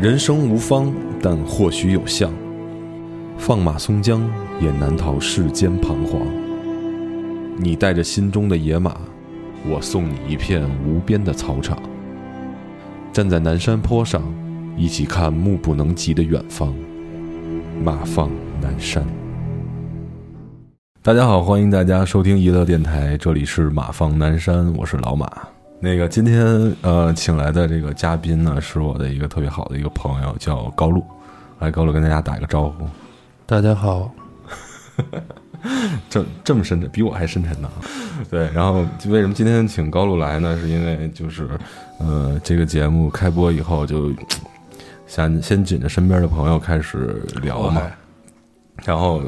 人生无方，但或许有相。放马松江，也难逃世间彷徨。你带着心中的野马，我送你一片无边的草场。站在南山坡上，一起看目不能及的远方。马放南山。大家好，欢迎大家收听娱乐电台，这里是马放南山，我是老马。那个今天呃，请来的这个嘉宾呢，是我的一个特别好的一个朋友，叫高露。来，高露跟大家打一个招呼。大家好，这这么深沉，比我还深沉呢。对，然后为什么今天请高露来呢？是因为就是呃，这个节目开播以后，就想先紧着身边的朋友开始聊嘛，然后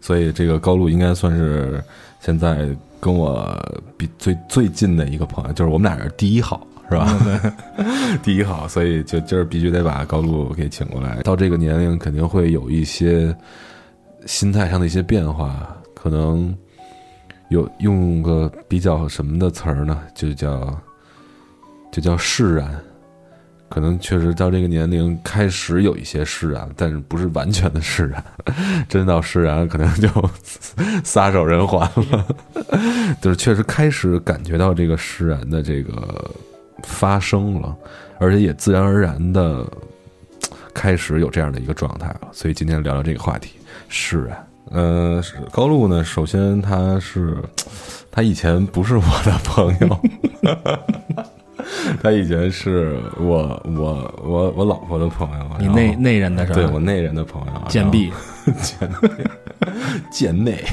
所以这个高露应该算是现在。跟我比最最近的一个朋友，就是我们俩是第一好，是吧？第一好，所以就今儿必须得把高露给请过来。到这个年龄，肯定会有一些心态上的一些变化，可能有用个比较什么的词儿呢？就叫就叫释然。可能确实到这个年龄开始有一些释然，但是不是完全的释然。真到释然，可能就撒手人寰了。就是确实开始感觉到这个释然的这个发生了，而且也自然而然的开始有这样的一个状态了。所以今天聊聊这个话题，释然。呃，高露呢，首先他是他以前不是我的朋友。他以前是我我我我老婆的朋友，你内内人的是吧？对我内人的朋友，贱婢，贱贱内。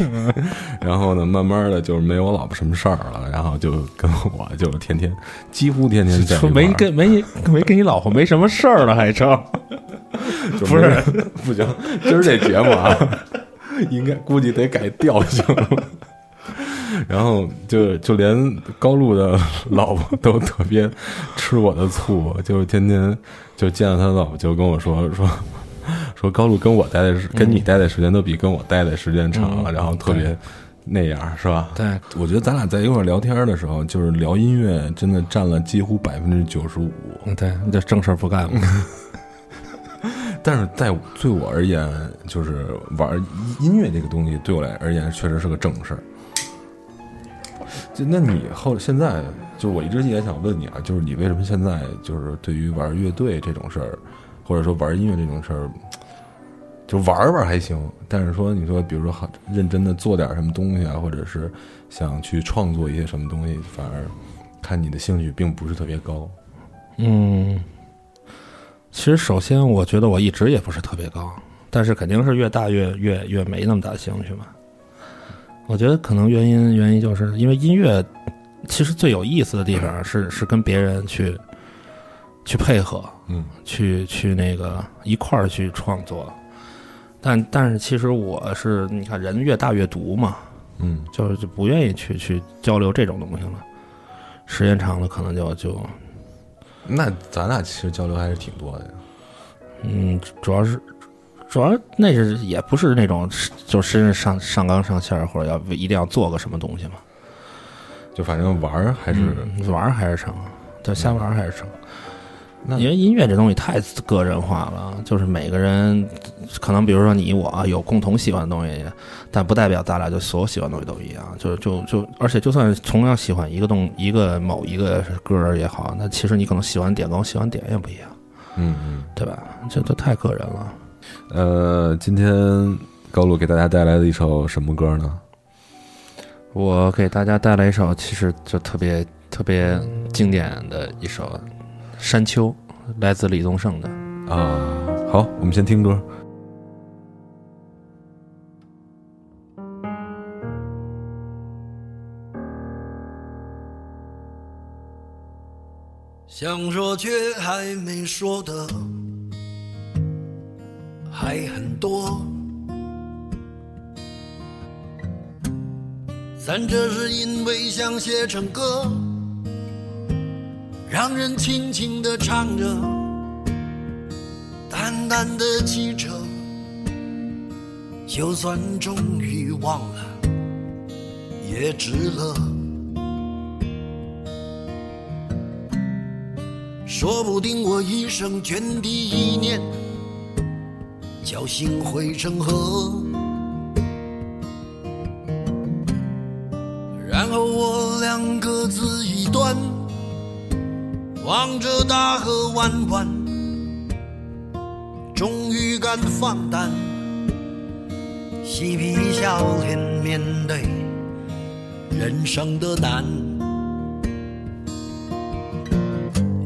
然后呢，慢慢的就是没有我老婆什么事儿了，然后就跟我就天天几乎天天没跟没没跟你老婆没什么事儿了，还成？不是不行，今儿这节目啊，应该估计得改调性了。然后就就连高露的老婆都特别吃我的醋，就是天天就见到他老婆就跟我说说说高露跟我待的跟你待的时间都比跟我待的时间长了，然后特别那样是吧？对，我觉得咱俩在一块聊天的时候，就是聊音乐，真的占了几乎百分之九十五。对，这正事儿不干嘛。但是在对我而言，就是玩音乐这个东西，对我来而言确实是个正事儿。就那你后现在就我一直也想问你啊，就是你为什么现在就是对于玩乐队这种事儿，或者说玩音乐这种事儿，就玩玩还行，但是说你说比如说好认真的做点什么东西啊，或者是想去创作一些什么东西，反而看你的兴趣并不是特别高。嗯，其实首先我觉得我一直也不是特别高，但是肯定是越大越越越没那么大兴趣嘛。我觉得可能原因原因就是因为音乐，其实最有意思的地方是是跟别人去去配合，嗯，去去那个一块儿去创作，但但是其实我是你看人越大越独嘛，嗯，就是就不愿意去去交流这种东西了，时间长了可能就就，那咱俩其实交流还是挺多的呀，嗯，主要是。主要那是也不是那种就身上上纲上线或者要一定要做个什么东西嘛，就反正玩还是玩还是成，就瞎玩还是成。因为音乐这东西太个人化了，就是每个人可能比如说你我有共同喜欢的东西，但不代表咱俩就所有喜欢的东西都一样。就就就而且就算同样喜欢一个东一个某一个歌也好，那其实你可能喜欢点跟我喜欢点也不一样，嗯嗯，对吧？这都太个人了。呃，今天高露给大家带来的一首什么歌呢？我给大家带来一首，其实就特别特别经典的一首《山丘》，来自李宗盛的。啊，好，我们先听歌。想说却还没说的。还很多，咱这是因为想写成歌，让人轻轻地唱着，淡淡的记着，就算终于忘了，也值了。说不定我一生涓滴一念，侥幸汇成河。然后我俩各自一端，望着大河弯弯，终于敢放胆，嬉皮笑脸面对人生的难。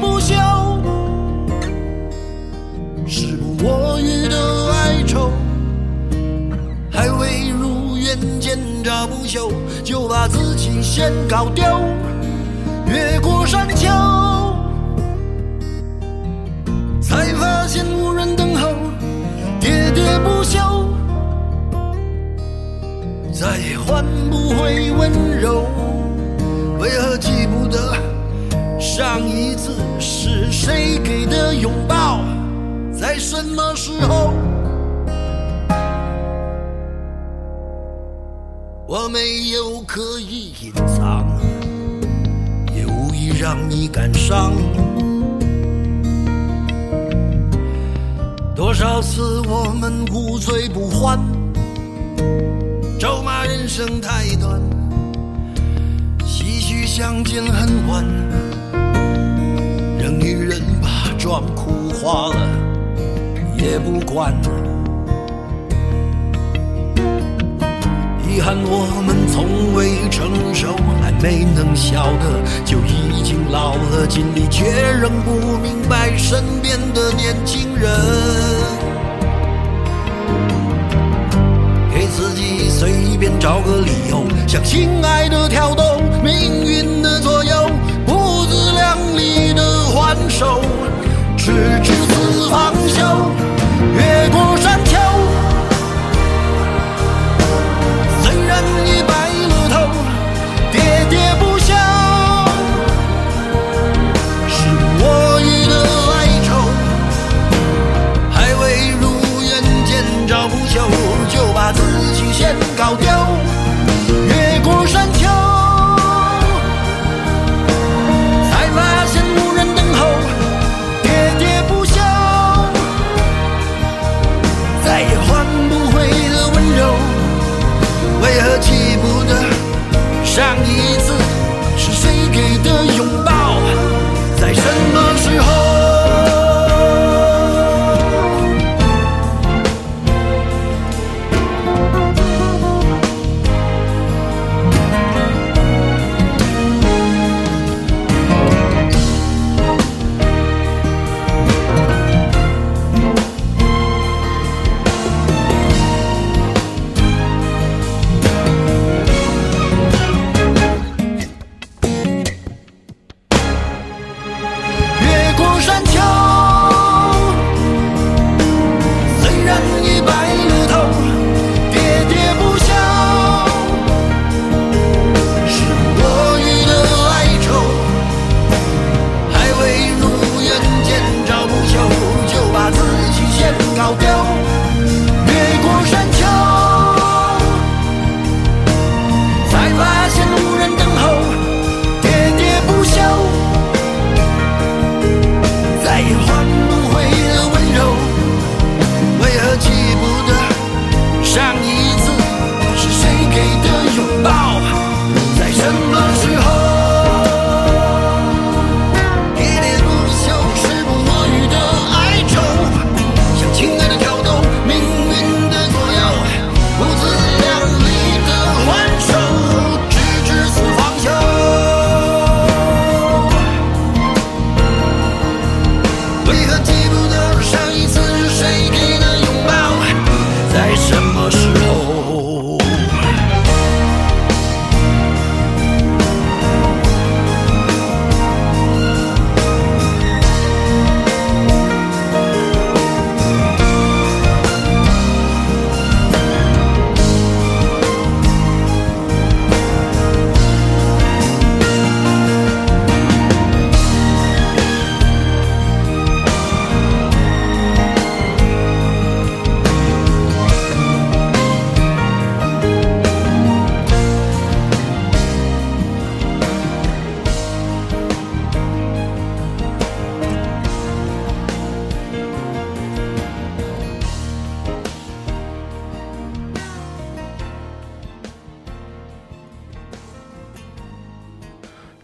不休，时不我予的哀愁，还未如愿见着不朽，就把自己先搞丢。越过山丘，才发现无人等候，喋喋不休，再也换不回温柔。为何记不得上一次是谁给的拥抱，在什么时候？我没有刻意隐藏，也无意让你感伤。多少次我们无醉不欢，咒骂人生太短。唏嘘相见恨晚，女人把妆哭花了也不管。遗憾我们从未成熟，还没能晓得，就已经老了，尽力却仍不明白身边的年轻人。给自己随便找个理由，向心爱的挑逗，命运的左右，手，直至死方休，越过山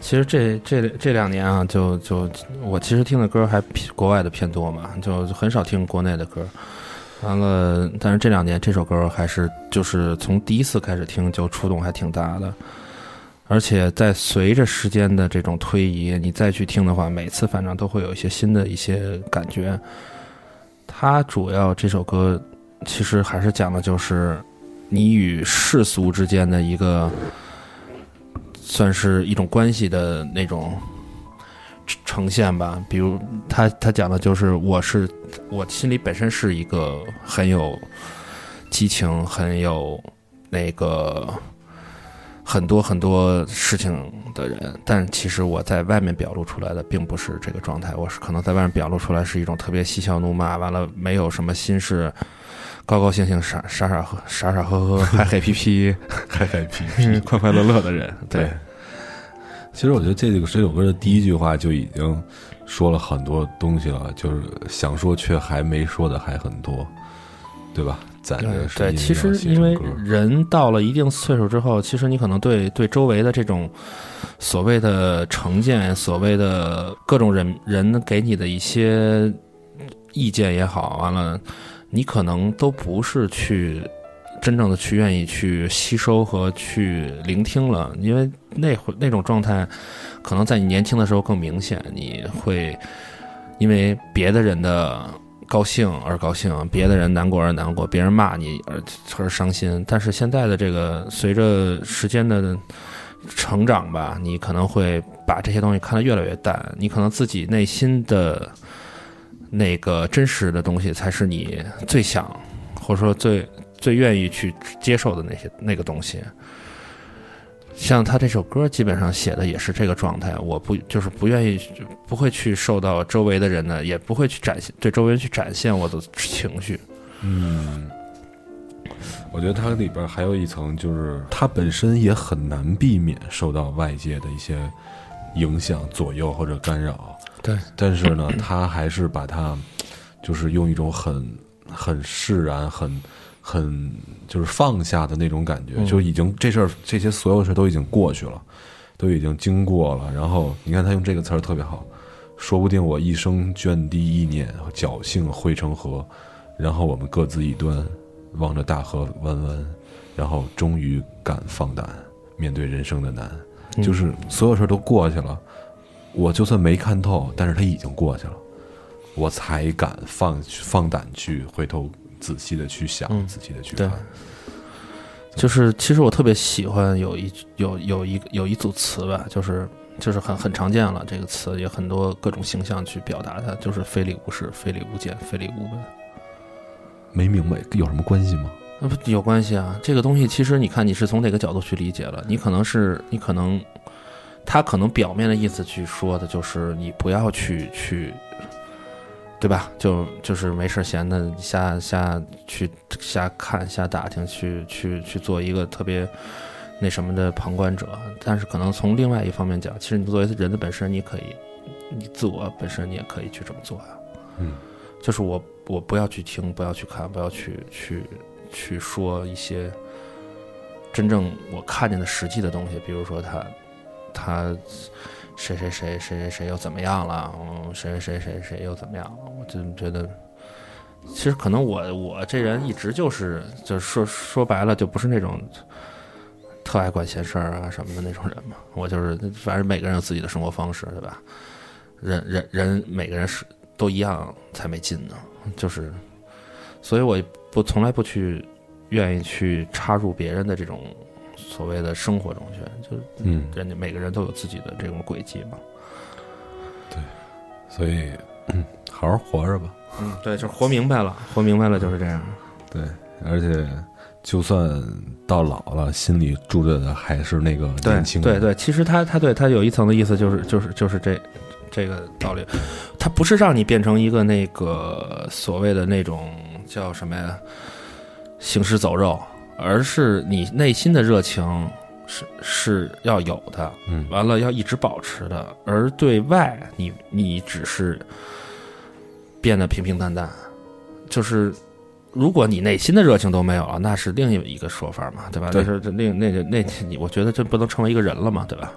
其实这这这两年啊，就就我其实听的歌还国外的偏多嘛，就很少听国内的歌。完了，但是这两年这首歌还是就是从第一次开始听就触动还挺大的，而且在随着时间的这种推移，你再去听的话，每次反正都会有一些新的一些感觉。它主要这首歌其实还是讲的就是你与世俗之间的一个。算是一种关系的那种呈现吧，比如他他讲的就是我是我心里本身是一个很有激情、很有那个很多很多事情的人，但其实我在外面表露出来的并不是这个状态，我是可能在外面表露出来是一种特别嬉笑怒骂，完了没有什么心事。高高兴兴、傻傻傻呵、傻傻呵呵、嗨嗨皮皮、嗨嗨皮皮、快快乐乐的人，对。其实我觉得这个这首歌的第一句话就已经说了很多东西了，就是想说却还没说的还很多，对吧？在对，其实因为人到了一定岁数之后，其实你可能对对周围的这种所谓的成见、所谓的各种人人给你的一些意见也好，完了。你可能都不是去真正的去愿意去吸收和去聆听了，因为那会那种状态，可能在你年轻的时候更明显。你会因为别的人的高兴而高兴，别的人难过而难过，别人骂你而而伤心。但是现在的这个随着时间的成长吧，你可能会把这些东西看得越来越淡。你可能自己内心的。那个真实的东西才是你最想，或者说最最愿意去接受的那些那个东西。像他这首歌，基本上写的也是这个状态。我不就是不愿意，不会去受到周围的人呢，也不会去展现对周围人去展现我的情绪。嗯，我觉得它里边还有一层，就是它本身也很难避免受到外界的一些影响、左右或者干扰。对，但是呢，他还是把它，就是用一种很很释然、很很就是放下的那种感觉，就已经这事儿这些所有事都已经过去了，都已经经过了。然后你看他用这个词儿特别好，说不定我一生涓滴一念，侥幸汇成河，然后我们各自一端，望着大河弯弯，然后终于敢放胆面对人生的难，就是所有事儿都过去了。我就算没看透，但是他已经过去了，我才敢放放胆去回头仔细的去想，仔细的去看。就是其实我特别喜欢有一有有一有一组词吧，就是就是很很常见了，这个词也很多各种形象去表达它，就是非礼勿视、非礼勿见、非礼勿闻。没明白有什么关系吗？那不有关系啊！这个东西其实你看你是从哪个角度去理解了，你可能是你可能。他可能表面的意思去说的就是你不要去去，对吧？就就是没事闲的瞎瞎去瞎看瞎打听，去去去做一个特别那什么的旁观者。但是可能从另外一方面讲，其实你作为人的本身，你可以，你自我本身你也可以去这么做呀。嗯，就是我我不要去听，不要去看，不要去去去说一些真正我看见的实际的东西，比如说他。他谁谁谁谁谁谁又怎么样了？嗯，谁谁谁谁谁又怎么样了？我就觉得，其实可能我我这人一直就是就是说说白了，就不是那种特爱管闲事儿啊什么的那种人嘛。我就是反正每个人有自己的生活方式，对吧？人人人每个人是都一样才没劲呢。就是，所以我不从来不去愿意去插入别人的这种。所谓的生活中去，就嗯，人家每个人都有自己的这种轨迹嘛。对，所以嗯，好好活着吧。嗯，对，就是活明白了，活明白了就是这样。对，而且就算到老了，心里住着的还是那个年轻。对对，其实他他对他有一层的意思，就是就是就是这这个道理，他不是让你变成一个那个所谓的那种叫什么呀，行尸走肉。而是你内心的热情是是要有的，嗯，完了要一直保持的。而对外，你你只是变得平平淡淡。就是如果你内心的热情都没有了，那是另一个说法嘛，对吧？对，是另那个那你，我觉得这不能成为一个人了嘛，对吧？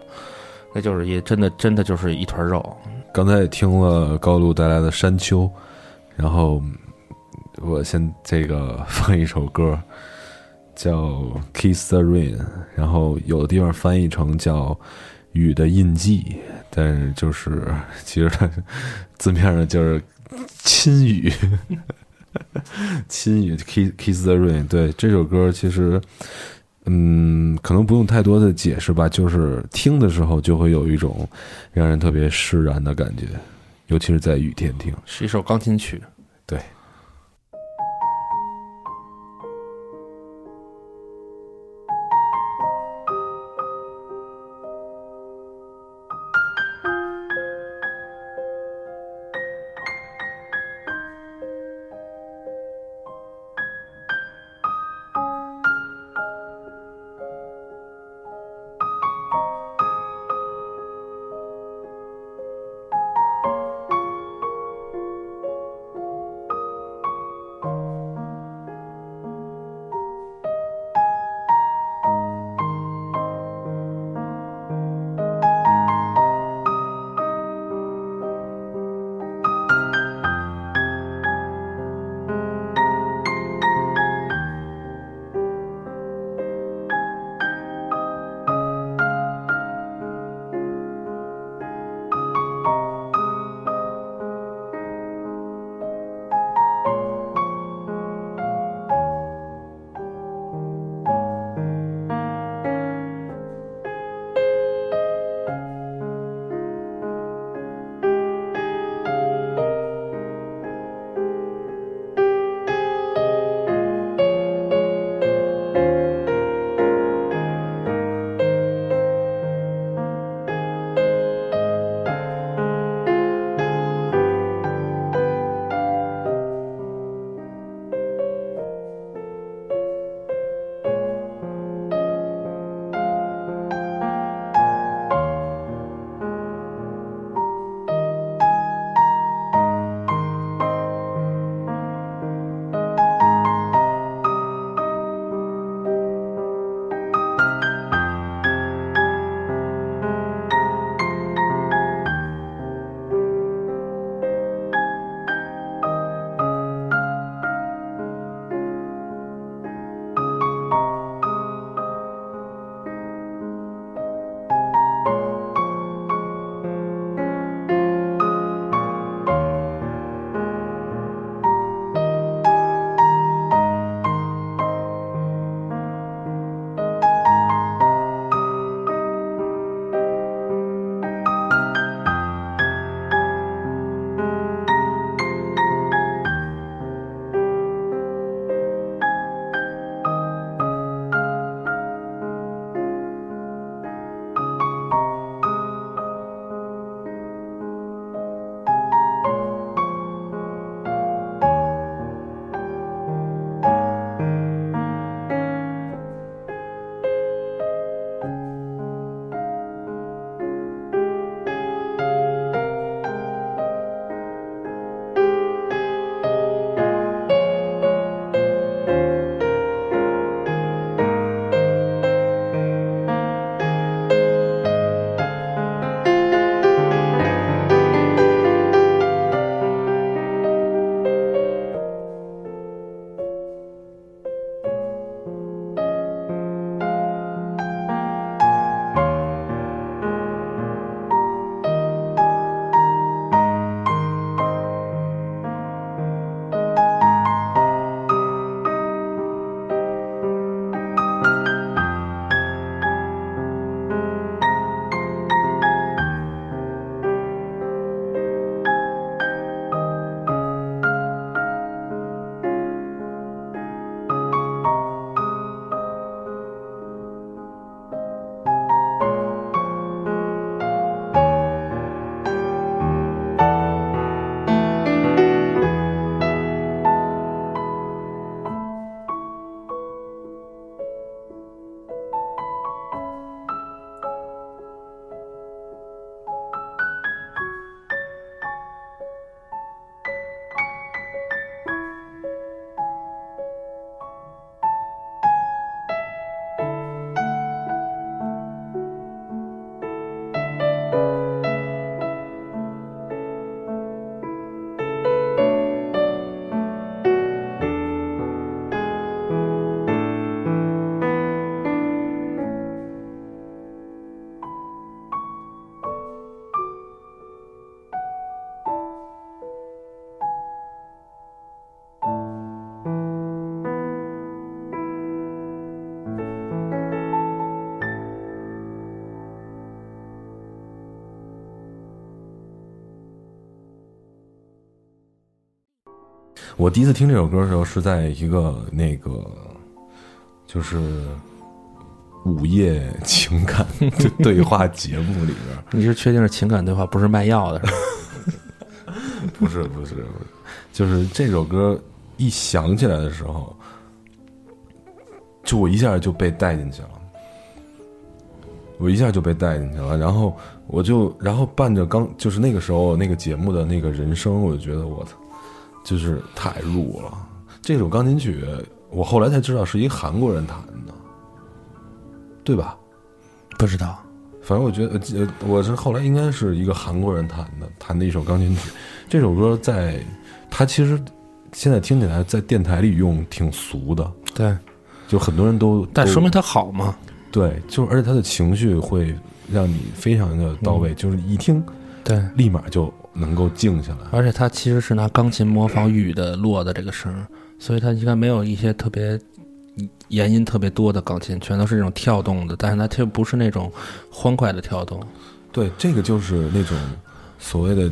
那就是一真的真的就是一团肉。刚才也听了高露带来的《山丘》，然后我先这个放一首歌，叫《Kiss the Rain》，然后有的地方翻译成叫“雨的印记”，但是就是其实它字面上就是亲雨，亲雨 Kiss Kiss the Rain。对这首歌，其实嗯，可能不用太多的解释吧，就是听的时候就会有一种让人特别释然的感觉，尤其是在雨天听。是一首钢琴曲。对。我第一次听这首歌的时候是在一个那个就是午夜情感对话节目里边。你是确定是情感对话，不是卖药的？是吧？不是不是，就是这首歌一响起来的时候，就我一下就被带进去了，我一下就被带进去了，然后我就然后伴着刚就是那个时候那个节目的那个人声，我就觉得我操，就是太入了。这首钢琴曲我后来才知道是一个韩国人弹的，对吧？不知道。反正我觉得，呃，我是后来应该是一个韩国人弹的，弹的一首钢琴曲。这首歌在，它其实现在听起来在电台里用挺俗的，对，就很多人都，但说明它好嘛？对，就而且他的情绪会让你非常的到位，就是一听，对，立马就能够静下来。而且它其实是拿钢琴模仿雨的落的这个声，所以它应该没有一些特别。延音特别多的钢琴，全都是这种跳动的，但是它却不是那种欢快的跳动。对，这个就是那种所谓的，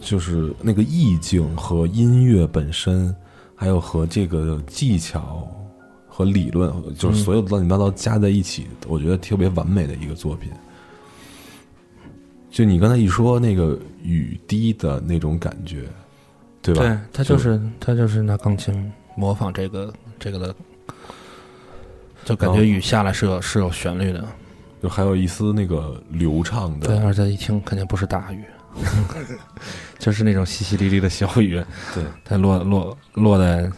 就是那个意境和音乐本身，还有和这个技巧和理论，就是所有乱七八糟加在一起，我觉得特别完美的一个作品。就你刚才一说那个雨滴的那种感觉，对吧？对，他就是他就是拿钢琴模仿这个这个的。就感觉雨下来是有是有旋律的，就还有一丝那个流畅的。对，而且一听肯定不是大雨，就是那种淅淅沥沥的小雨。对，它落落落在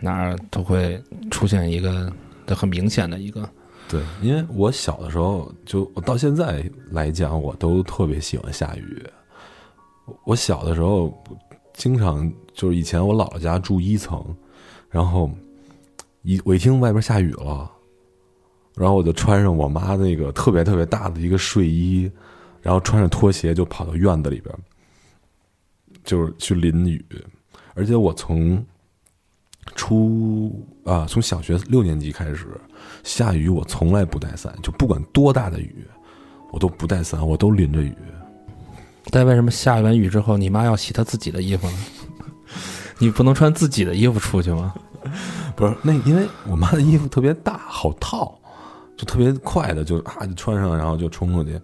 哪儿都会出现一个很明显的一个。对，因为我小的时候，就我到现在来讲，我都特别喜欢下雨。我小的时候经常就是以前我姥姥家住一层，然后一我一听外边下雨了。然后我就穿上我妈那个特别特别大的一个睡衣，然后穿着拖鞋就跑到院子里边，就是去淋雨。而且我从初啊，从小学六年级开始，下雨我从来不带伞，就不管多大的雨，我都不带伞，我都淋着雨。但为什么下完雨之后，你妈要洗她自己的衣服呢？你不能穿自己的衣服出去吗？不是，那因为我妈的衣服特别大，好套。就特别快的就啊就穿上，然后就冲出去，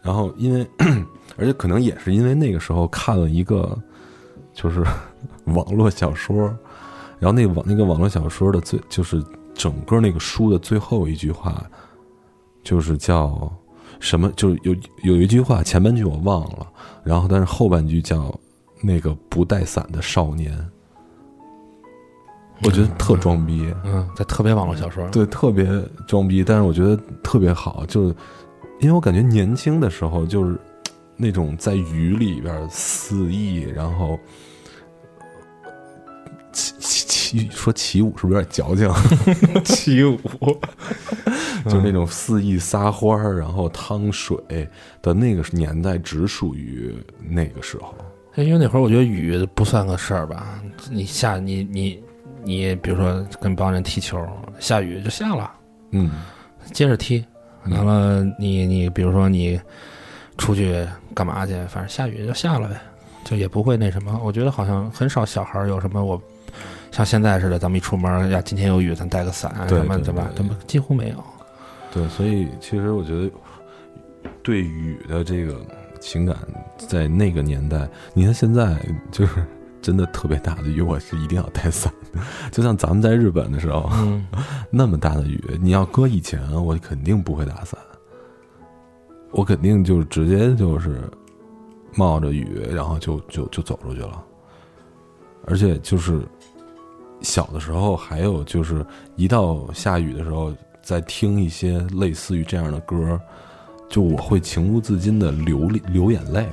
然后因为 而且可能也是因为那个时候看了一个就是网络小说，然后那网那个网络小说的最就是整个那个书的最后一句话，就是叫什么？就是有有一句话前半句我忘了，然后但是后半句叫那个不带伞的少年。我觉得特装逼，嗯，在特别网络小说，对，特别装逼，但是我觉得特别好，就是因为我感觉年轻的时候就是那种在雨里边肆意，然后起起起说起舞是不是有点矫情？起舞，就那种肆意撒欢儿，然后趟水的那个年代，只属于那个时候。因为那会儿我觉得雨不算个事儿吧，你下你你。你比如说跟帮人踢球，下雨就下了，嗯，接着踢。完了，你你比如说你出去干嘛去？反正下雨就下了呗，就也不会那什么。我觉得好像很少小孩有什么我像现在似的，咱们一出门呀，今天有雨，咱带个伞什么对吧？他们几乎没有。对，所以其实我觉得对雨的这个情感，在那个年代，你看现在就是。真的特别大的雨，我是一定要带伞。就像咱们在日本的时候，那么大的雨，你要搁以前，我肯定不会打伞。我肯定就直接就是冒着雨，然后就就就走出去了。而且就是小的时候，还有就是一到下雨的时候，在听一些类似于这样的歌，就我会情不自禁的流流眼泪。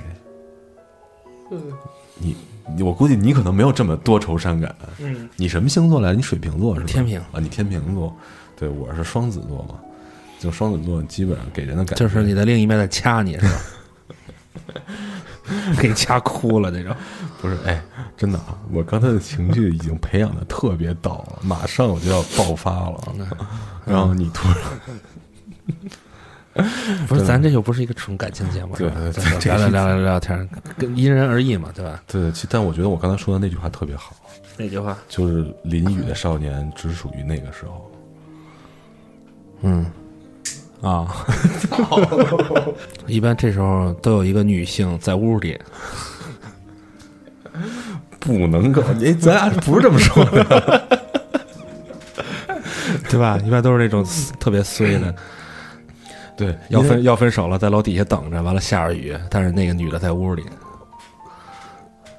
嗯，你。我估计你可能没有这么多愁善感。嗯，你什么星座来？你水瓶座是吧？天平啊，你天平座。对，我是双子座嘛。就双子座，基本上给人的感觉就是你的另一面在掐你是吧？给你掐哭了那种。不是，哎，真的啊，我刚才的情绪已经培养的特别到了，马上我就要爆发了。然后你突然。不是，咱这又不是一个纯感情节目，对聊聊聊聊聊天，跟因人而异嘛，对吧？对，但我觉得我刚才说的那句话特别好，那句话？就是淋雨的少年只属于那个时候。嗯，啊，一般这时候都有一个女性在屋里，不能够，你 咱俩不是这么说的，对吧？一般都是那种特别衰的，对，要分要分手了，在楼底下等着，完了下着雨，但是那个女的在屋里，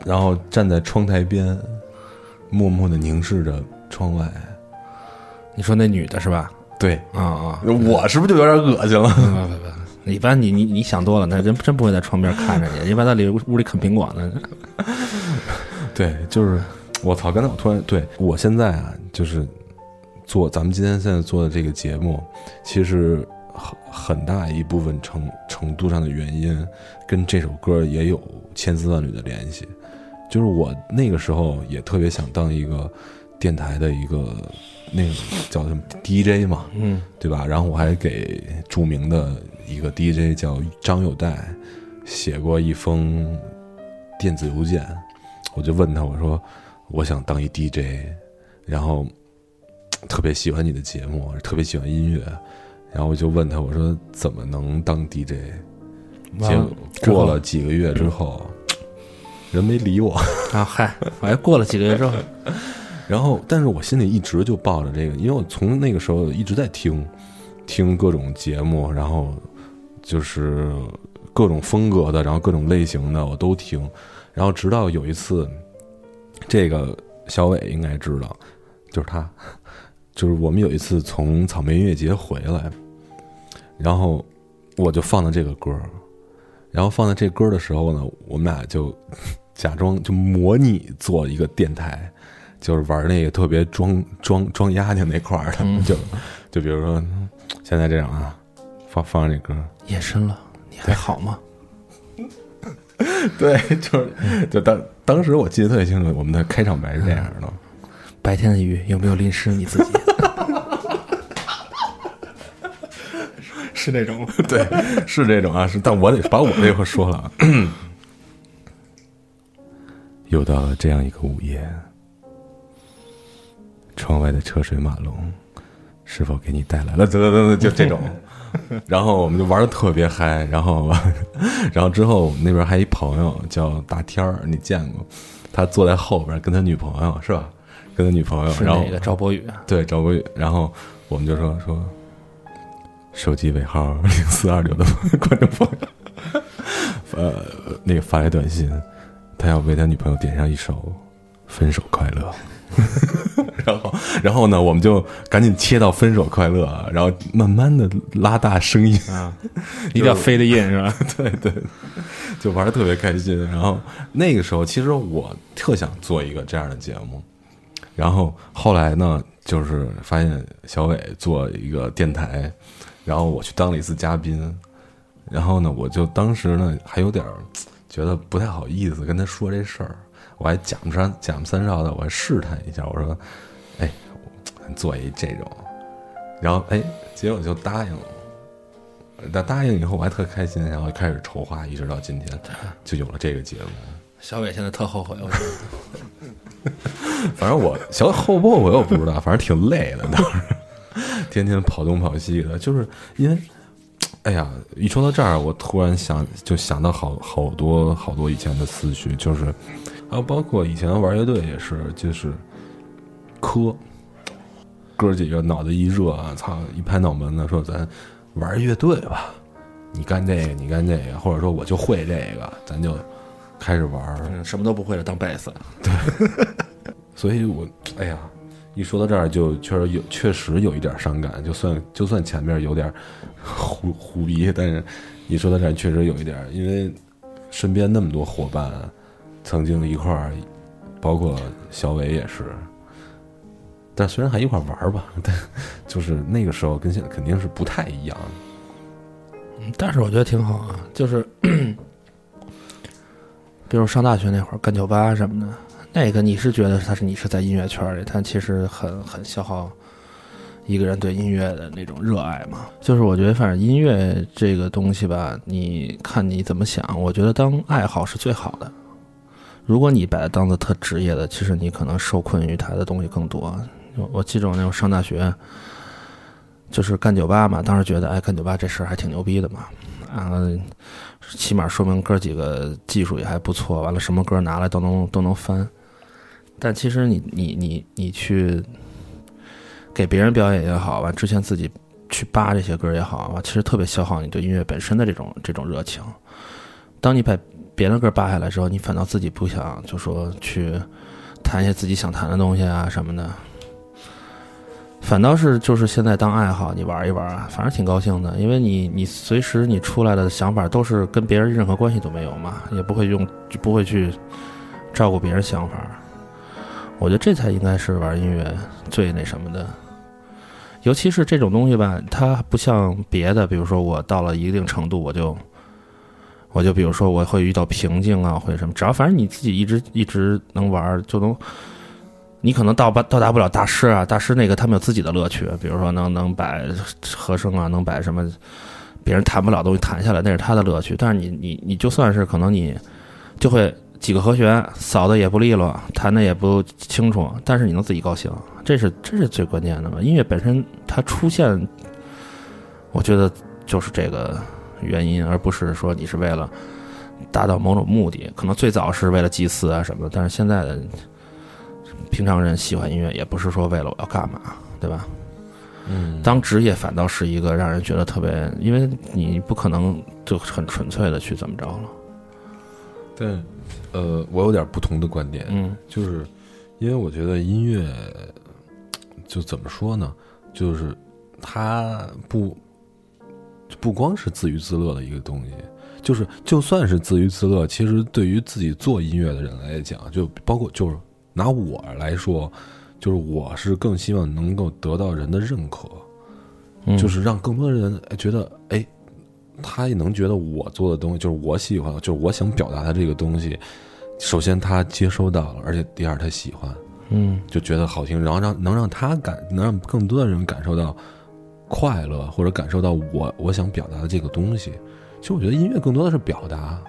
然后站在窗台边，默默的凝视着窗外。你说那女的是吧？对啊啊，我是不是就有点恶心了？不不不，一般你你你想多了，那人真不会在窗边看着你，一般在里屋里啃苹果呢。对，就是我操！刚才我突然对我现在啊，就是做咱们今天现在做的这个节目，其实很很大一部分程程度上的原因，跟这首歌也有千丝万缕的联系。就是我那个时候也特别想当一个电台的一个。那个叫什么 DJ 嘛，嗯，对吧？然后我还给著名的一个 DJ 叫张友代写过一封电子邮件，我就问他，我说我想当一 DJ，然后特别喜欢你的节目，特别喜欢音乐，然后我就问他，我说怎么能当 DJ？结果过了几个月之后，人没理我啊！嗨，我还过了几个月之后。然后，但是我心里一直就抱着这个，因为我从那个时候一直在听，听各种节目，然后就是各种风格的，然后各种类型的我都听，然后直到有一次，这个小伟应该知道，就是他，就是我们有一次从草莓音乐节回来，然后我就放的这个歌，然后放在这歌的时候呢，我们俩就假装就模拟做一个电台。就是玩那个特别装装装丫挺那块儿的，就就比如说现在这样啊，放放这歌，夜深了，你还好吗？对，就是就当当时我记得特别清楚，我们的开场白是这样的：白天的雨有没有淋湿你自己？是那种，对，是这种啊，是，但我得把我这块说了。又到了这样一个午夜。窗外的车水马龙，是否给你带来了？等等等，就这种。然后我们就玩的特别嗨。然后，然后之后我们那边还一朋友叫大天儿，你见过？他坐在后边跟他女朋友是吧？跟他女朋友。然后赵博宇。对，赵博宇。然后我们就说说，手机尾号零四二六的观众朋友，呃，那个发来短信，他要为他女朋友点上一首《分手快乐》。然后，然后呢，我们就赶紧切到“分手快乐”，然后慢慢的拉大声音啊，一定要飞的音是吧？对 对，就玩的特别开心。然后那个时候，其实我特想做一个这样的节目。然后后来呢，就是发现小伟做一个电台，然后我去当了一次嘉宾。然后呢，我就当时呢还有点觉得不太好意思跟他说这事儿。我还假不三假不三绕的，我还试探一下，我说：“哎，做一这种。”然后哎，结果就答应了。那答应以后，我还特开心，然后开始筹划，一直到今天，就有了这个节目。小伟现在特后悔，我 反正我小后不后悔我不知道，反正挺累的，当时天天跑东跑西的，就是因为，哎呀，一说到这儿，我突然想就想到好好多好多以前的思绪，就是。还有包括以前玩乐队也是，就是磕哥几个脑子一热啊，操一拍脑门子说咱玩乐队吧，你干这个你干这个，或者说我就会这个，咱就开始玩，什么都不会了当贝斯。对，所以我哎呀，一说到这儿就确实有确实有一点伤感，就算就算前面有点胡胡逼，但是一说到这儿确实有一点，因为身边那么多伙伴。曾经一块儿，包括小伟也是，但虽然还一块玩吧，但 就是那个时候跟现在肯定是不太一样。但是我觉得挺好啊，就是，比如上大学那会儿干酒吧什么的，那个你是觉得他是你是在音乐圈里，但其实很很消耗一个人对音乐的那种热爱嘛。就是我觉得，反正音乐这个东西吧，你看你怎么想，我觉得当爱好是最好的。如果你把它当做特职业的，其实你可能受困于它的东西更多。我我记着我那种上大学，就是干酒吧嘛，当时觉得哎，干酒吧这事儿还挺牛逼的嘛，啊，起码说明哥几个技术也还不错。完了，什么歌拿来都能都能翻。但其实你你你你去给别人表演也好，完之前自己去扒这些歌也好，其实特别消耗你对音乐本身的这种这种热情。当你把别人歌扒下来之后，你反倒自己不想，就说去弹一些自己想弹的东西啊什么的。反倒是就是现在当爱好，你玩一玩啊，反正挺高兴的，因为你你随时你出来的想法都是跟别人任何关系都没有嘛，也不会用就不会去照顾别人想法。我觉得这才应该是玩音乐最那什么的，尤其是这种东西吧，它不像别的，比如说我到了一定程度，我就我就比如说我会遇到瓶颈啊，或者什么，只要反正你自己一直一直能玩，就能。你可能到不到达不了大师啊，大师那个他们有自己的乐趣，比如说能能把和声啊，能把什么别人弹不了东西弹下来，那是他的乐趣。但是你你你就算是可能你就会几个和弦扫的也不利落，弹的也不清楚，但是你能自己高兴，这是这是最关键的嘛。音乐本身它出现，我觉得就是这个原因，而不是说你是为了达到某种目的。可能最早是为了祭祀啊什么的，但是现在的。平常人喜欢音乐，也不是说为了我要干嘛，对吧？嗯，当职业反倒是一个让人觉得特别，因为你不可能就很纯粹的去怎么着了。对，呃，我有点不同的观点，嗯，就是因为我觉得音乐就怎么说呢，就是它不不光是自娱自乐的一个东西，就是就算是自娱自乐，其实对于自己做音乐的人来讲，就包括就是。拿我来说，就是我是更希望能够得到人的认可，就是让更多的人觉得，哎，他也能觉得我做的东西就是我喜欢，就是我想表达的这个东西。首先他接收到了，而且第二他喜欢，嗯，就觉得好听，然后让能让他感，能让更多的人感受到快乐，或者感受到我我想表达的这个东西。其实我觉得音乐更多的是表达。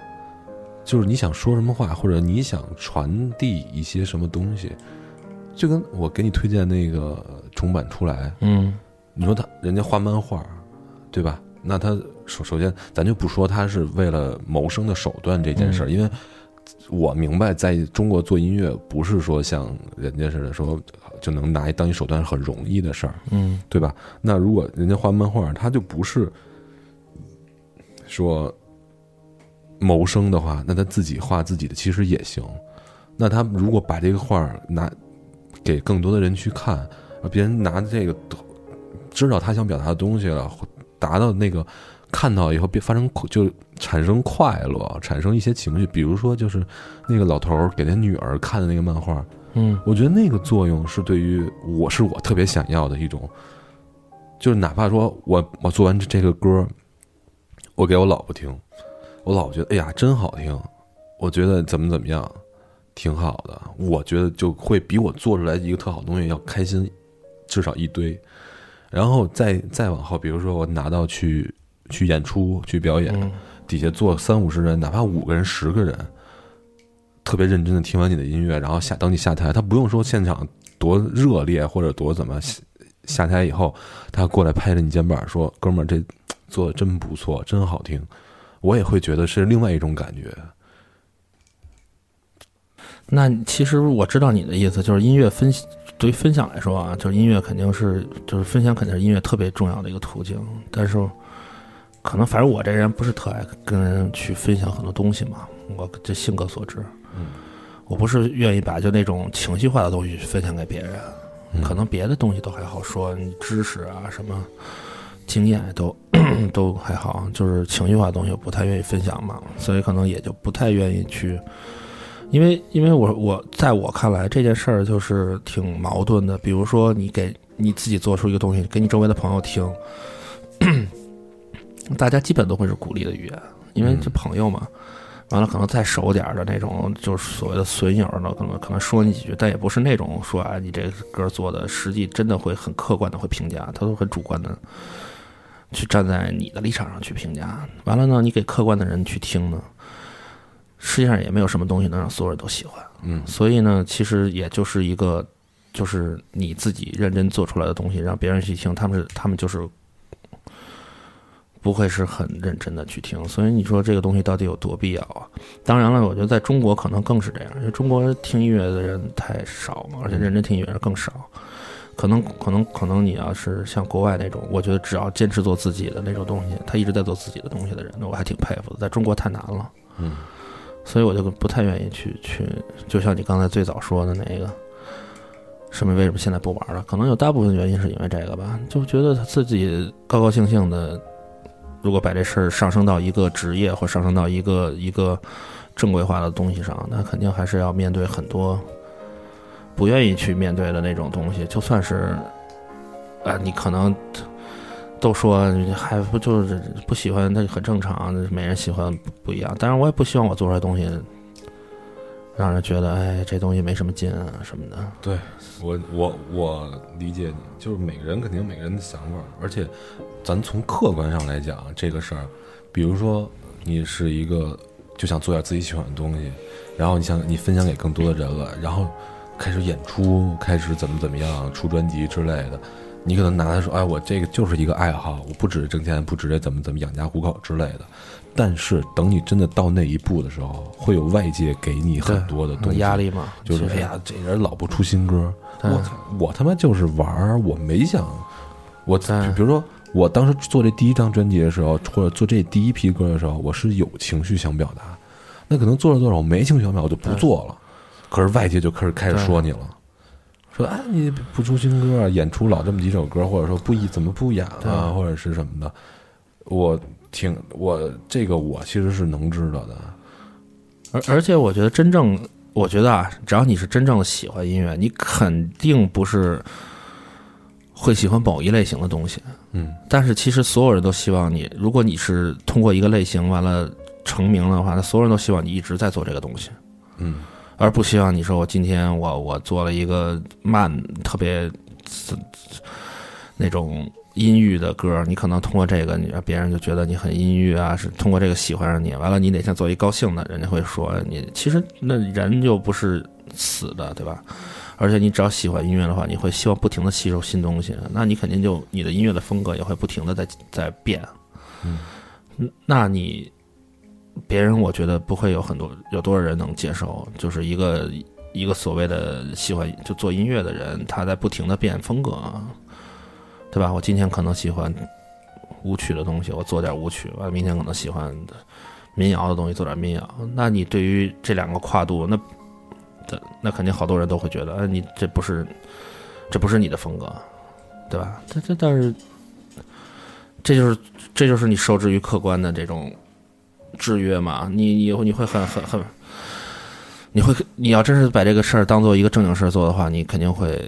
就是你想说什么话，或者你想传递一些什么东西，就跟我给你推荐那个重版出来，嗯，你说他人家画漫画，对吧？那他首首先，咱就不说他是为了谋生的手段这件事儿，因为我明白，在中国做音乐不是说像人家似的说就能拿一当一手段很容易的事儿，嗯，对吧？那如果人家画漫画，他就不是说。谋生的话，那他自己画自己的其实也行。那他如果把这个画拿给更多的人去看，别人拿这个知道他想表达的东西了，达到那个看到以后，别发生就产生快乐，产生一些情绪。比如说，就是那个老头儿给他女儿看的那个漫画，嗯，我觉得那个作用是对于我是我特别想要的一种，就是哪怕说我我做完这个歌，我给我老婆听。我老觉得，哎呀，真好听！我觉得怎么怎么样，挺好的。我觉得就会比我做出来一个特好东西要开心，至少一堆。然后再再往后，比如说我拿到去去演出去表演，底下坐三五十人，哪怕五个人、十个人，特别认真的听完你的音乐，然后下等你下台，他不用说现场多热烈或者多怎么，下台以后他过来拍着你肩膀说：“哥们儿，这做的真不错，真好听。”我也会觉得是另外一种感觉。那其实我知道你的意思，就是音乐分对于分享来说啊，就是音乐肯定是就是分享肯定是音乐特别重要的一个途径。但是可能反正我这人不是特爱跟人去分享很多东西嘛，我这性格所致。嗯，我不是愿意把就那种情绪化的东西分享给别人，可能别的东西都还好说，你知识啊什么。经验都 都还好，就是情绪化的东西不太愿意分享嘛，所以可能也就不太愿意去，因为因为我我在我看来这件事儿就是挺矛盾的。比如说你给你自己做出一个东西给你周围的朋友听，大家基本都会是鼓励的语言，因为这朋友嘛，完了可能再熟点儿的那种，就是所谓的损友呢，可能可能说你几句，但也不是那种说啊你这歌做的实际真的会很客观的会评价，他都很主观的。去站在你的立场上去评价，完了呢，你给客观的人去听呢，世界上也没有什么东西能让所有人都喜欢。嗯所以呢，其实也就是一个，就是你自己认真做出来的东西，让别人去听，他们是他们就是不会是很认真的去听。所以你说这个东西到底有多必要啊？当然了，我觉得在中国可能更是这样，因为中国听音乐的人太少嘛，而且认真听音乐人更少。可能可能可能你要是像国外那种，我觉得只要坚持做自己的那种东西，他一直在做自己的东西的人，那我还挺佩服的。在中国太难了。嗯所以我就不太愿意去去，就像你刚才最早说的那个，什么为什么现在不玩了？可能有大部分原因是因为这个吧，就觉得他自己高高兴兴的，如果把这事儿上升到一个职业或上升到一个一个正规化的东西上，那肯定还是要面对很多不愿意去面对的那种东西。就算是啊，你可能都说还不就是不喜欢，那很正常，每人喜欢不一样。当然，我也不希望我做出来东西让人觉得，哎，这东西没什么劲啊什么的。对我我我理解你，就是每个人肯定每个人的想法，而且咱从客观上来讲这个事儿，比如说你是一个就想做点自己喜欢的东西，然后你想你分享给更多的人了，然后开始演出，开始怎么怎么样，出专辑之类的。你可能拿来说，哎，我这个就是一个爱好，我不指着挣钱，不指着怎么怎么养家糊口之类的。但是等你真的到那一步的时候，会有外界给你很多的东西，压力嘛，就是哎呀，这人老不出新歌，我，我他妈就是玩儿，我没想，我比如说我当时做这第一张专辑的时候，或者做这第一批歌的时候，我是有情绪想表达，那可能做着做着我没情绪想表达，我就不做了，可是外界就开始开始说你了。说啊，你不出新歌啊，演出老这么几首歌，或者说不一怎么不演了啊，或者是什么的，我挺我这个我其实是能知道的，而而且我觉得真正，我觉得啊，只要你是真正的喜欢音乐，你肯定不是会喜欢某一类型的东西。嗯，但是其实所有人都希望你，如果你是通过一个类型完了成名的话，那所有人都希望你一直在做这个东西，嗯而不希望你说我今天我我做了一个慢特别那种阴郁的歌，你可能通过这个，你让别人就觉得你很阴郁啊，是通过这个喜欢上你。完了，你哪天做一高兴的，人家会说你其实那人又不是死的，对吧？而且你只要喜欢音乐的话，你会希望不停的吸收新东西，那你肯定就你的音乐的风格也会不停的在在变。嗯，那你别人我觉得不会有很多有多少人能接受，就是一个一个所谓的喜欢就做音乐的人，他在不停的变风格，对吧？我今天可能喜欢舞曲的东西，我做点舞曲；完了，明天可能喜欢民谣的东西，做点民谣。那你对于这两个跨度，那那那肯定好多人都会觉得，哎，你这不是这不是你的风格，对吧？这这但是这就是这就是你受制于客观的这种制约嘛？你你你会很很很，你会你要真是把这个事儿当做一个正经事儿做的话，你肯定会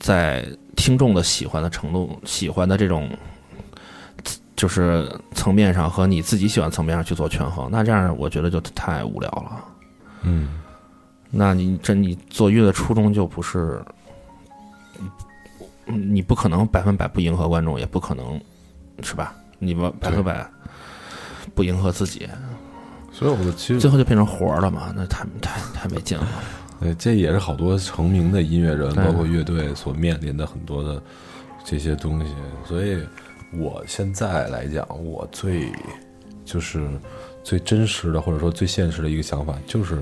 在听众的喜欢的程度、喜欢的这种就是层面上和你自己喜欢层面上去做权衡。那这样我觉得就太无聊了。嗯那你这你做乐的初衷就不是，嗯你不可能百分百不迎合观众，也不可能是吧？你们百分百不迎合自己，所以我其实最后就变成活儿了嘛？那太太太没劲了。对，这也是好多成名的音乐人，包括乐队所面临的很多的这些东西。所以，我现在来讲，我最就是最真实的，或者说最现实的一个想法，就是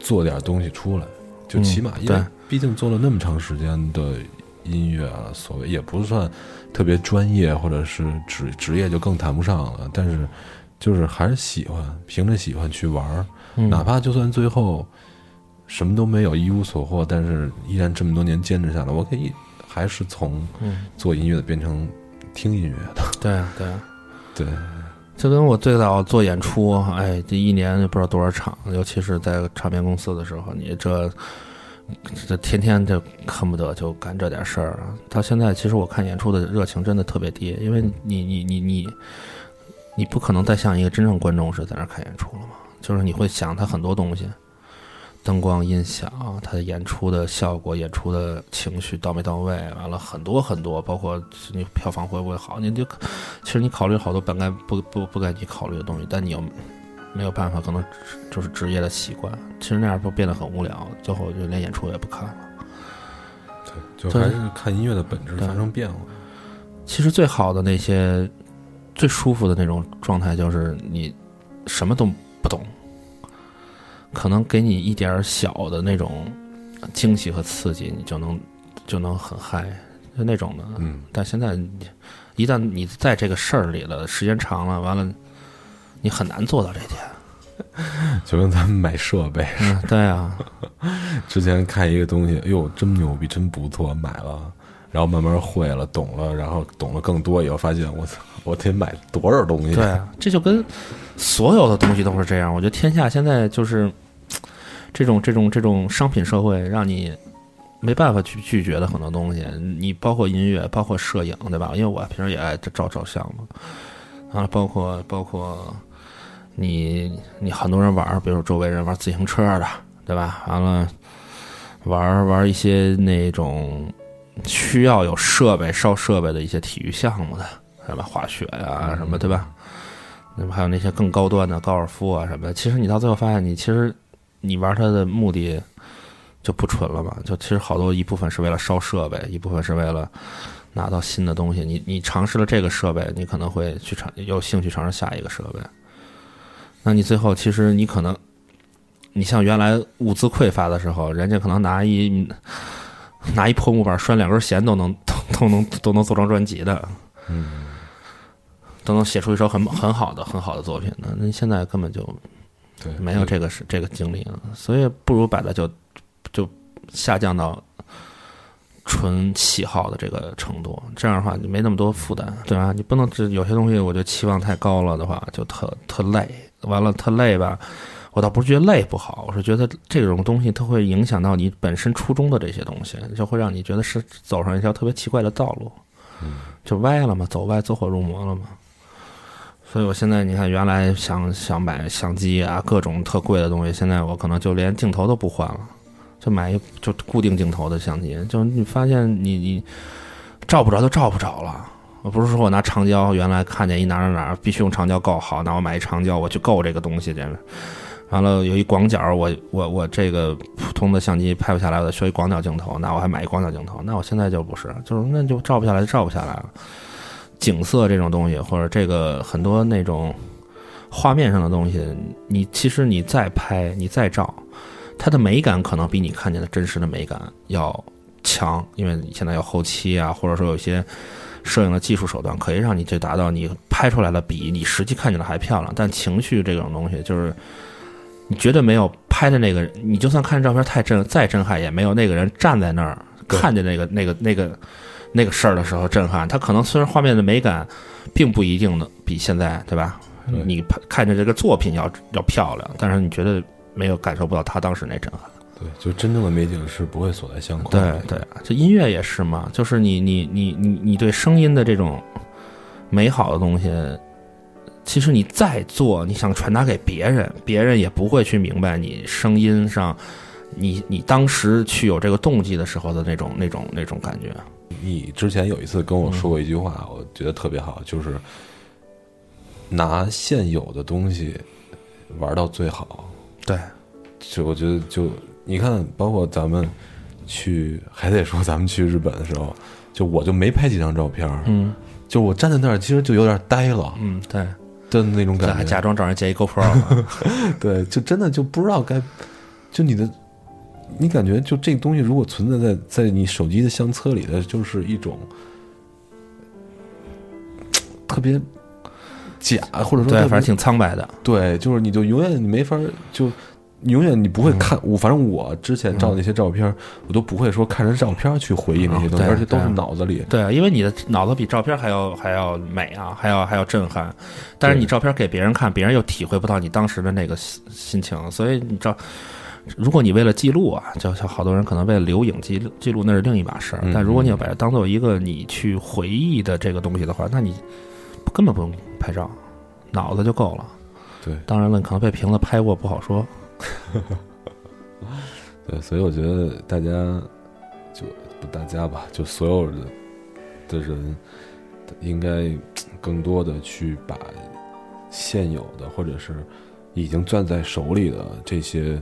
做点东西出来，就嗯起码，因为毕竟做了那么长时间的音乐啊，所谓也不算特别专业，或者是职职业就更谈不上了。但是，就是还是喜欢，凭着喜欢去玩儿。嗯哪怕就算最后什么都没有，一无所获，但是依然这么多年坚持下来，我可以还是从嗯，做音乐的变成听音乐的。对啊对啊，对，就跟我最早做演出，哎，这一年也不知道多少场，尤其是在唱片公司的时候，你这这天天就恨不得就干这点事儿。到现在，其实我看演出的热情真的特别低，因为你你你你你不可能再像一个真正观众似的在那儿看演出了嘛，就是你会想他很多东西。灯光、音响，他的演出的效果、演出的情绪到没到位，完了很多很多，包括你票房会不会好，你就其实你考虑好多本该不不不该你考虑的东西，但你又没有办法，可能就是职业的习惯。其实那样不变得很无聊，最后就连演出也不看了。对，就还是看音乐的本质发生变化。其实最好的那些、最舒服的那种状态，就是你什么都不懂，可能给你一点小的那种惊喜和刺激，你就能就能很嗨，就那种的。嗯。但现在，一旦你在这个事儿里了，时间长了，完了，你很难做到这点。就跟咱们买设备，嗯，对啊。之前看一个东西，哎呦，真牛逼，真不错，买了。然后慢慢会了，懂了，然后懂了更多以后，发现我操，我得买多少东西？对，这就跟所有的东西都是这样。我觉得天下现在就是这种这种这种商品社会，让你没办法去拒绝的很多东西。你包括音乐，包括摄影，对吧？因为我平时也爱照照相嘛。啊，包括包括你你很多人玩，比如周围人玩自行车的，对吧？完了玩玩一些那种。需要有设备、烧设备的一些体育项目的，什么滑雪呀，什么对吧？那么还有那些更高端的高尔夫啊什么的。其实你到最后发现，你其实你玩它的目的就不纯了嘛。就其实好多一部分是为了烧设备，一部分是为了拿到新的东西。你你尝试了这个设备，你可能会去尝有兴趣尝试下一个设备。那你最后其实你可能，你像原来物资匮乏的时候，人家可能拿一。拿一破木板拴两根弦都能都都能都能做成专辑的，嗯，都能写出一首很很好的很好的作品的。那现在根本就对没有这个是这个经历了，所以不如把它就就下降到纯喜好的这个程度。这样的话，你没那么多负担，对吧？你不能这有些东西，我觉得期望太高了的话，就特特累。完了，特累吧。我倒不是觉得累不好，我是觉得这种东西它会影响到你本身初衷的这些东西，就会让你觉得是走上一条特别奇怪的道路，就歪了嘛，走歪走火入魔了嘛。所以我现在你看，原来想想买相机啊，各种特贵的东西，现在我可能就连镜头都不换了，就买一就固定镜头的相机。就你发现你你照不着就照不着了，我不是说我拿长焦，原来看见一哪哪哪必须用长焦够好，那我买一长焦我去够这个东西，这。完了，有一广角，我我我这个普通的相机拍不下来，我得需要一广角镜头，那我还买一广角镜头。那我现在就不是，就是那就照不下来就照不下来了。景色这种东西，或者这个很多那种画面上的东西，你其实你再拍，你再照，它的美感可能比你看见的真实的美感要强，因为现在有后期啊，或者说有些摄影的技术手段，可以让你去达到你拍出来的比你实际看见的还漂亮。但情绪这种东西，就是。你绝对没有拍的那个，你就算看照片太震再震撼，也没有那个人站在那儿看见那个那个那个那个事儿的时候震撼。他可能虽然画面的美感并不一定的比现在，对吧？你看着这个作品要要漂亮，但是你觉得没有感受不到他当时那震撼。对，就真正的美景是不会锁在相框。对对，这音乐也是嘛，就是你你你你你对声音的这种美好的东西。其实你再做，你想传达给别人，别人也不会去明白你声音上，你你当时去有这个动机的时候的那种那种那种感觉。你之前有一次跟我说过一句话，我觉得特别好，就是拿现有的东西玩到最好。对，就我觉得，就你看，包括咱们去，还得说咱们去日本的时候，就我就没拍几张照片，嗯，就我站在那儿，其实就有点呆了，嗯，对。的那种感觉，还假装找人借一 GoPro，对，就真的就不知道该，就你的，你感觉就这东西如果存在在在你手机的相册里的，就是一种特别假，或者说对，反正挺苍白的，对，就是你就永远你没法就。永远你不会看我，反正我之前照那些照片，我都不会说看着照片去回忆那些东西，而且都是脑子里。对，因为你的脑子比照片还要还要美啊，还要还要震撼。但是你照片给别人看，别人又体会不到你当时的那个心心情。所以你照，如果你为了记录啊，就像好多人可能为了留影记录记录，那是另一码事儿。但如果你要把它当做一个你去回忆的这个东西的话，那你根本不用拍照，脑子就够了。对，当然了，可能被瓶子拍过，不好说。对，所以我觉得大家就不大家吧，就所有的的人，应该更多的去把现有的或者是已经攥在手里的这些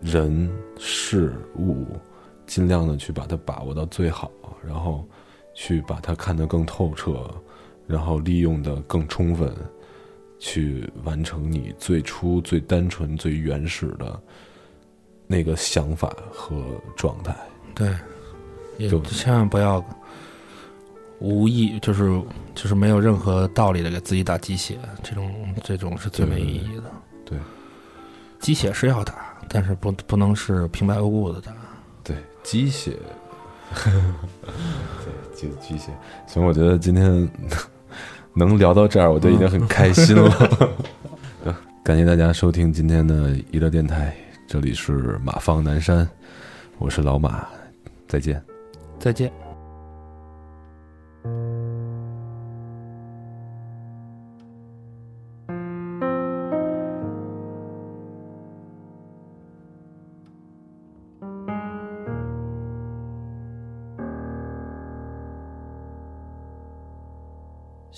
人事物，尽量的去把它把握到最好，然后去把它看得更透彻，然后利用的更充分，去完成你最初最单纯、最原始的那个想法和状态。对，也千万不要无意，就是就是没有任何道理的给自己打鸡血，这种这种是最没意义的。对，鸡血是要打，但是不不能是平白无故的打。对，鸡血，对，鸡鸡血。行，我觉得今天能聊到这儿，我就已经很开心了。感谢大家收听今天的娱乐电台，这里是马放南山，我是老马，再见，再见。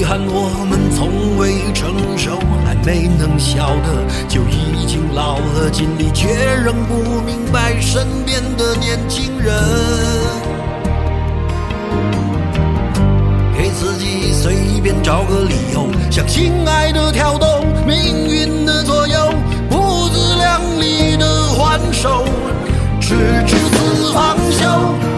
遗憾我们从未成熟，还没能晓得，就已经老了，尽力却仍不明白身边的年轻人。给自己随便找个理由，向心爱的挑逗。命运的左右，不自量力的还手，直至死方休。